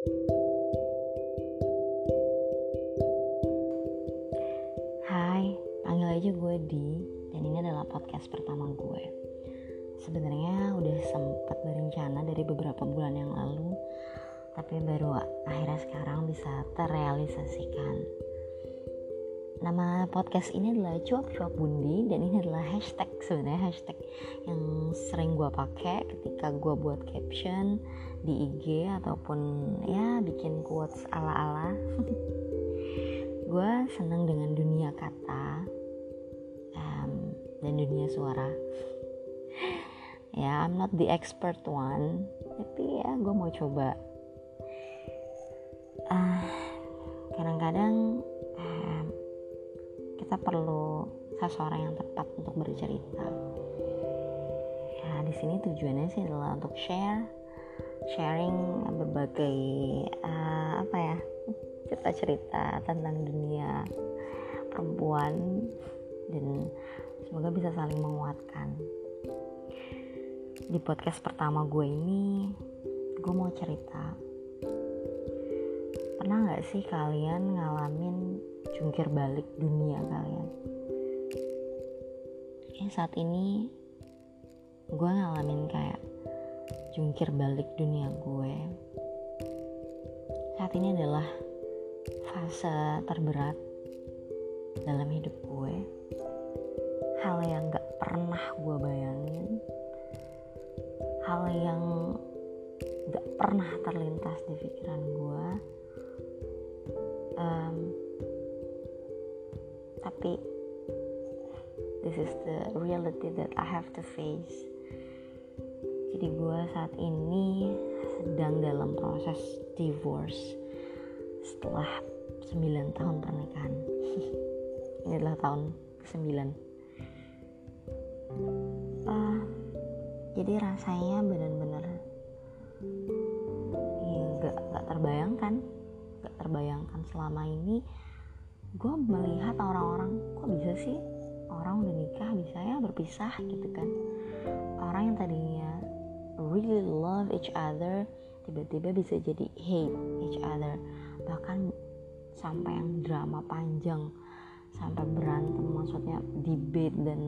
Hai, panggil aja gue Di Dan ini adalah podcast pertama gue. Sebenarnya udah sempet berencana dari beberapa bulan yang lalu Tapi baru akhirnya sekarang bisa terrealisasikan Nama podcast ini adalah cuap-cuap bundi Dan ini adalah hashtag sebenarnya hashtag yang sering gue pakai ketika gue buat caption di IG ataupun ya bikin quotes ala-ala. Gue senang dengan dunia kata um, dan dunia suara. Ya I'm not the expert one tapi ya gue mau coba. Uh, kadang-kadang kita perlu seseorang yang tepat untuk bercerita. Ya di sini tujuannya sih adalah untuk share sharing berbagai uh, apa ya cerita-cerita tentang dunia perempuan dan semoga bisa saling menguatkan. Di podcast pertama gue ini gue mau cerita. Pernah nggak sih kalian ngalamin jungkir balik dunia kalian. Ya saat ini gue ngalamin kayak jungkir balik dunia gue. Saat ini adalah fase terberat dalam hidup gue. Hal yang gak pernah gue bayangin. Hal yang gak pernah terlintas di pikiran gue um, tapi this is the reality that I have to face. Jadi gue saat ini sedang dalam proses divorce setelah 9 tahun pernikahan. Ini adalah tahun ke-9 uh, jadi rasanya benar-benar ya gak, gak terbayangkan gak terbayangkan selama ini gue melihat orang-orang kok bisa sih? Orang udah nikah bisa ya berpisah gitu kan? Orang yang tadinya really love each other tiba-tiba bisa jadi hate each other. Bahkan sampai yang drama panjang sampai berantem maksudnya debate dan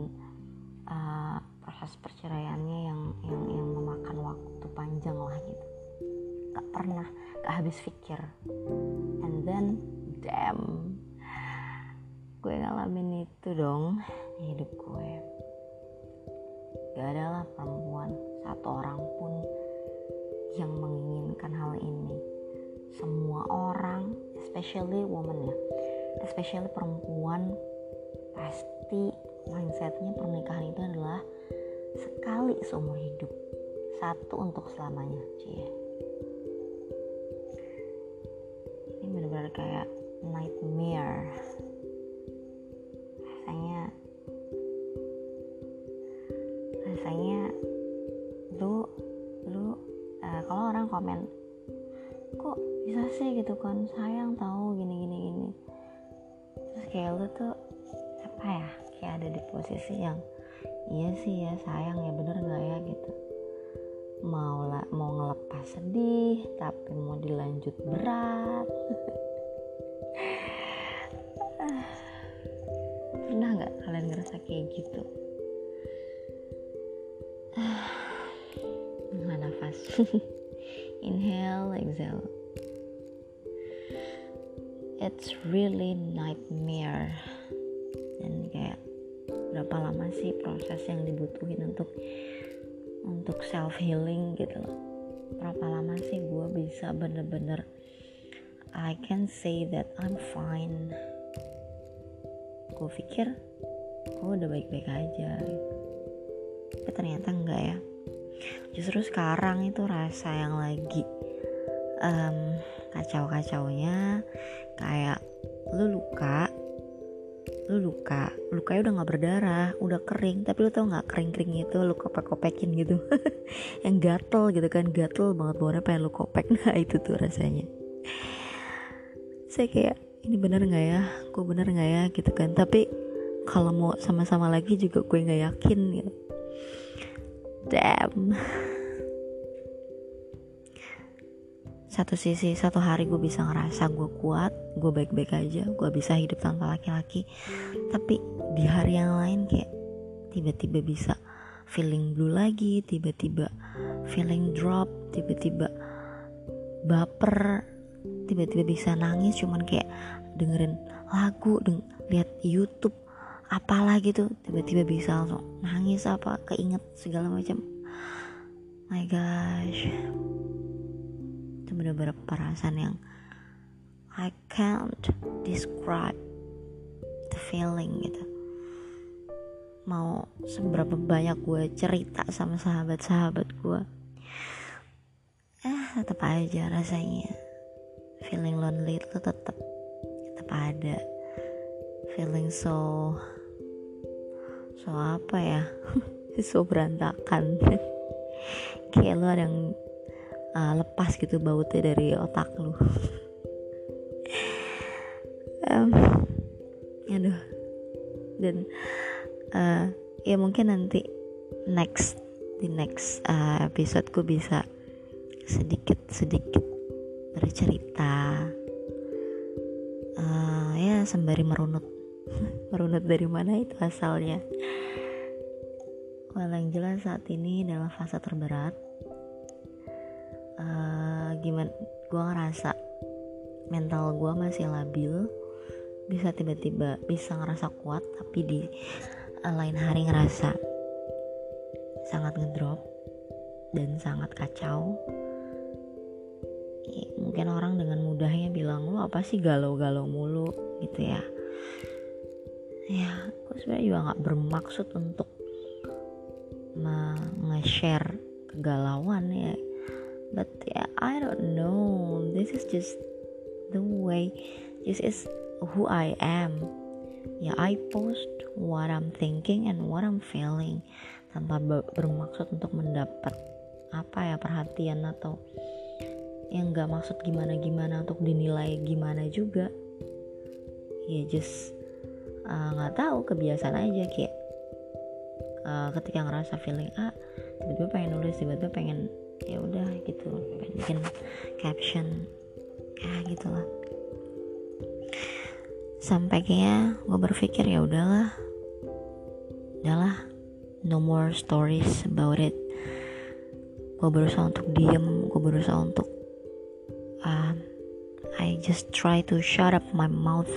uh, proses perceraiannya yang yang yang memakan waktu panjang lah gitu. Gak pernah gak habis pikir. And then damn gue ngalamin itu dong hidup gue. Gak ada lah perempuan satu orang pun yang menginginkan hal ini. Semua orang especially woman ya especially perempuan pasti mindsetnya pernikahan itu adalah sekali seumur hidup. Satu untuk selamanya cie. Ini benar-benar kayak nightmare gitu kan sayang tahu gini gini gini. Terus kayak lu tuh apa ya kayak ada di posisi yang iya sih ya sayang ya bener nggak ya gitu. Mau lah mau ngelepas sedih tapi mau dilanjut berat. Pernah nggak kalian ngerasa kayak gitu? Nafas inhale exhale it's really nightmare. Dan kayak berapa lama sih proses yang dibutuhin untuk untuk self healing gitu? Loh berapa lama sih gue bisa bener-bener I can say that I'm fine. Gue pikir gue udah baik-baik aja. Tapi ternyata enggak ya. Justru sekarang itu rasa yang lagi um, kacau-kacaunya kayak lu luka lu luka lukanya udah nggak berdarah udah kering tapi lu tau nggak kering-kering itu lu kopek-kopekin gitu. Yang gatel gitu kan gatel banget bawahnya pengen lu kopek. Nah itu tuh rasanya. Saya kayak ini bener nggak ya? Gue bener nggak ya? Gitu kan. Tapi kalau mau sama-sama lagi juga gue nggak yakin gitu. Damn satu sisi satu hari gue bisa ngerasa gue kuat gue baik-baik aja gue bisa hidup tanpa laki-laki. Tapi di hari yang lain kayak tiba-tiba bisa feeling blue lagi tiba-tiba feeling drop tiba-tiba baper tiba-tiba bisa nangis cuman kayak dengerin lagu deng lihat YouTube apalah gitu tiba-tiba bisa langsung nangis apa keinget segala macam. My gosh bener-bener perasaan yang I can't describe the feeling gitu. Mau seberapa banyak gue cerita sama sahabat-sahabat gue eh tetap aja rasanya. Feeling lonely itu tetap tetap ada. Feeling so so apa ya? So berantakan. Kayak lu ada yang uh, lepas gitu bautnya dari otak lu. Um, aduh. Dan uh, ya mungkin nanti next di next uh, episode gue bisa sedikit sedikit bercerita. Uh, ya sembari merunut. Merunut dari mana itu asalnya? Well yang jelas saat ini adalah fase terberat uh, gimana gue ngerasa mental gue masih labil bisa tiba-tiba bisa ngerasa kuat tapi di uh, lain hari ngerasa sangat ngedrop dan sangat kacau. Ya, mungkin orang dengan mudahnya bilang lu apa sih galau-galau mulu? Gitu ya. Ya aku sebenarnya juga nggak bermaksud untuk nge-share kegalauan ya but yeah I don't know. This is just the way this is who I am. Ya I post what I'm thinking and what I'm feeling tanpa bermaksud untuk mendapat apa ya perhatian atau yang nggak maksud gimana gimana untuk dinilai gimana juga. Ya just Eh, nggak uh, tahu kebiasaan aja kayak uh, ketika ngerasa feeling A tiba-tiba pengen nulis tiba-tiba pengen ya udah gitu bikin caption ya gitulah. Sampai kayaknya gue berpikir ya udahlah udahlah no more stories about it. Gue berusaha untuk diem gue berusaha untuk uh, I just try to shut up my mouth.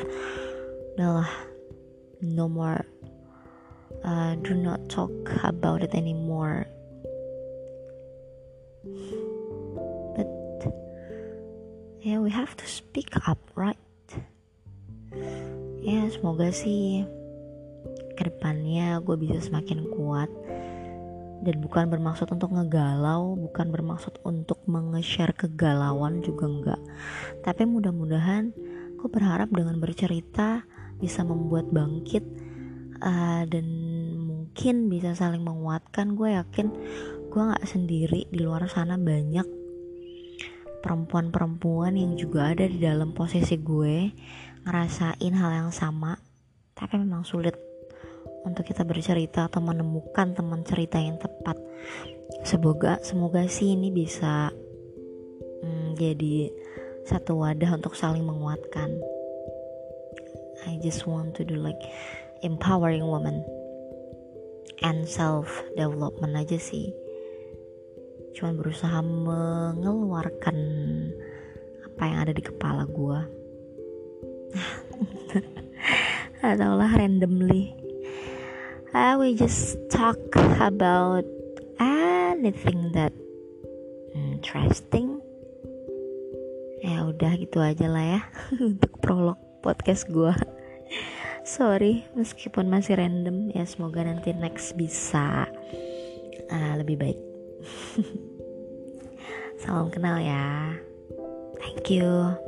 Udahlah no more uh, do not talk about it anymore but yeah we have to speak up right? Ya yeah, semoga sih ke depannya gue bisa semakin kuat. Dan bukan bermaksud untuk ngegalau bukan bermaksud untuk menge-share kegalauan juga enggak. Tapi mudah-mudahan gue berharap dengan bercerita bisa membuat bangkit uh, dan mungkin bisa saling menguatkan. Gue yakin gue nggak sendiri di luar sana banyak perempuan-perempuan yang juga ada di dalam posisi gue ngerasain hal yang sama tapi memang sulit untuk kita bercerita atau menemukan teman cerita yang tepat. Semoga semoga sih ini bisa hmm, jadi satu wadah untuk saling menguatkan. I just want to do like empowering woman and self development aja sih cuman berusaha mengeluarkan apa yang ada di kepala gue atau lah randomly. I will just talk about anything that interesting. Ya udah gitu aja lah ya untuk prolog podcast gue sorry meskipun masih random ya semoga nanti next bisa uh, lebih baik salam kenal ya. Thank you